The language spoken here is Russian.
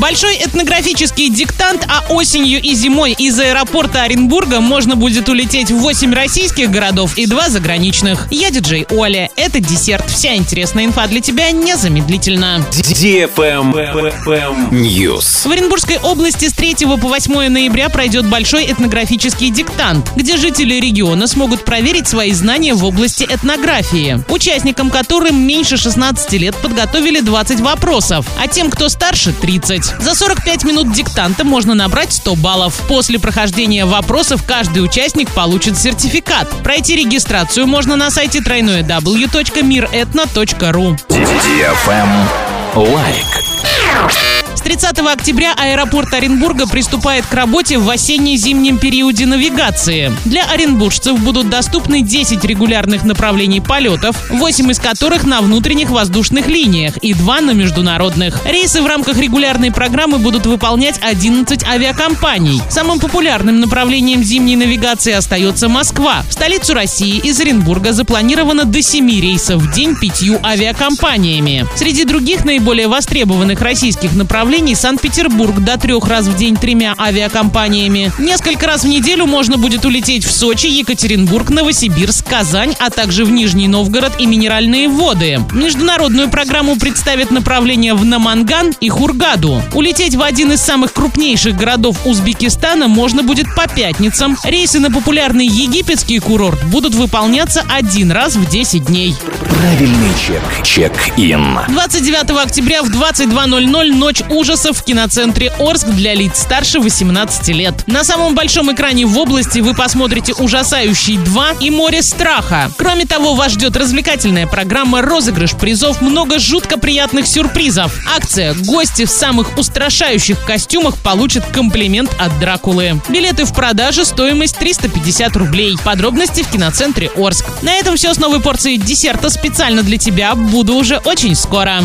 Большой этнографический диктант, а осенью и зимой из аэропорта Оренбурга можно будет улететь в 8 российских городов и 2 заграничных. Я диджей Оля. Это десерт. Вся интересная инфа для тебя незамедлительно. News. В Оренбургской области с 3 по 8 ноября пройдет большой этнографический диктант, где жители региона смогут проверить свои знания в области этнографии. Участникам которым меньше 16 лет подготовили 20 вопросов, а тем, кто старше, 30. За 45 минут диктанта можно набрать 100 баллов. После прохождения вопросов каждый участник получит сертификат. Пройти регистрацию можно на сайте www.miretno.ru. Лайк. С 30 октября аэропорт Оренбурга приступает к работе в осенне-зимнем периоде навигации. Для оренбуржцев будут доступны 10 регулярных направлений полетов, 8 из которых на внутренних воздушных линиях и 2 на международных. Рейсы в рамках регулярной программы будут выполнять 11 авиакомпаний. Самым популярным направлением зимней навигации остается Москва. В столицу России из Оренбурга запланировано до 7 рейсов в день пятью авиакомпаниями. Среди других наиболее востребованных российских направлений Санкт-Петербург до трех раз в день тремя авиакомпаниями. Несколько раз в неделю можно будет улететь в Сочи, Екатеринбург, Новосибирск, Казань, а также в Нижний Новгород и Минеральные воды. Международную программу представят направления в Наманган и Хургаду. Улететь в один из самых крупнейших городов Узбекистана можно будет по пятницам. Рейсы на популярный египетский курорт будут выполняться один раз в 10 дней. Правильный чек. Чек-ин. 29 октября в 22.00 «Ночь ужасов» в киноцентре Орск для лиц старше 18 лет. На самом большом экране в области вы посмотрите «Ужасающий 2» и «Море страха». Кроме того, вас ждет развлекательная программа, розыгрыш призов, много жутко приятных сюрпризов. Акция «Гости в самых устрашающих костюмах получат комплимент от Дракулы». Билеты в продаже, стоимость 350 рублей. Подробности в киноцентре Орск. На этом все с новой порцией десерта специально для тебя. Буду уже очень скоро.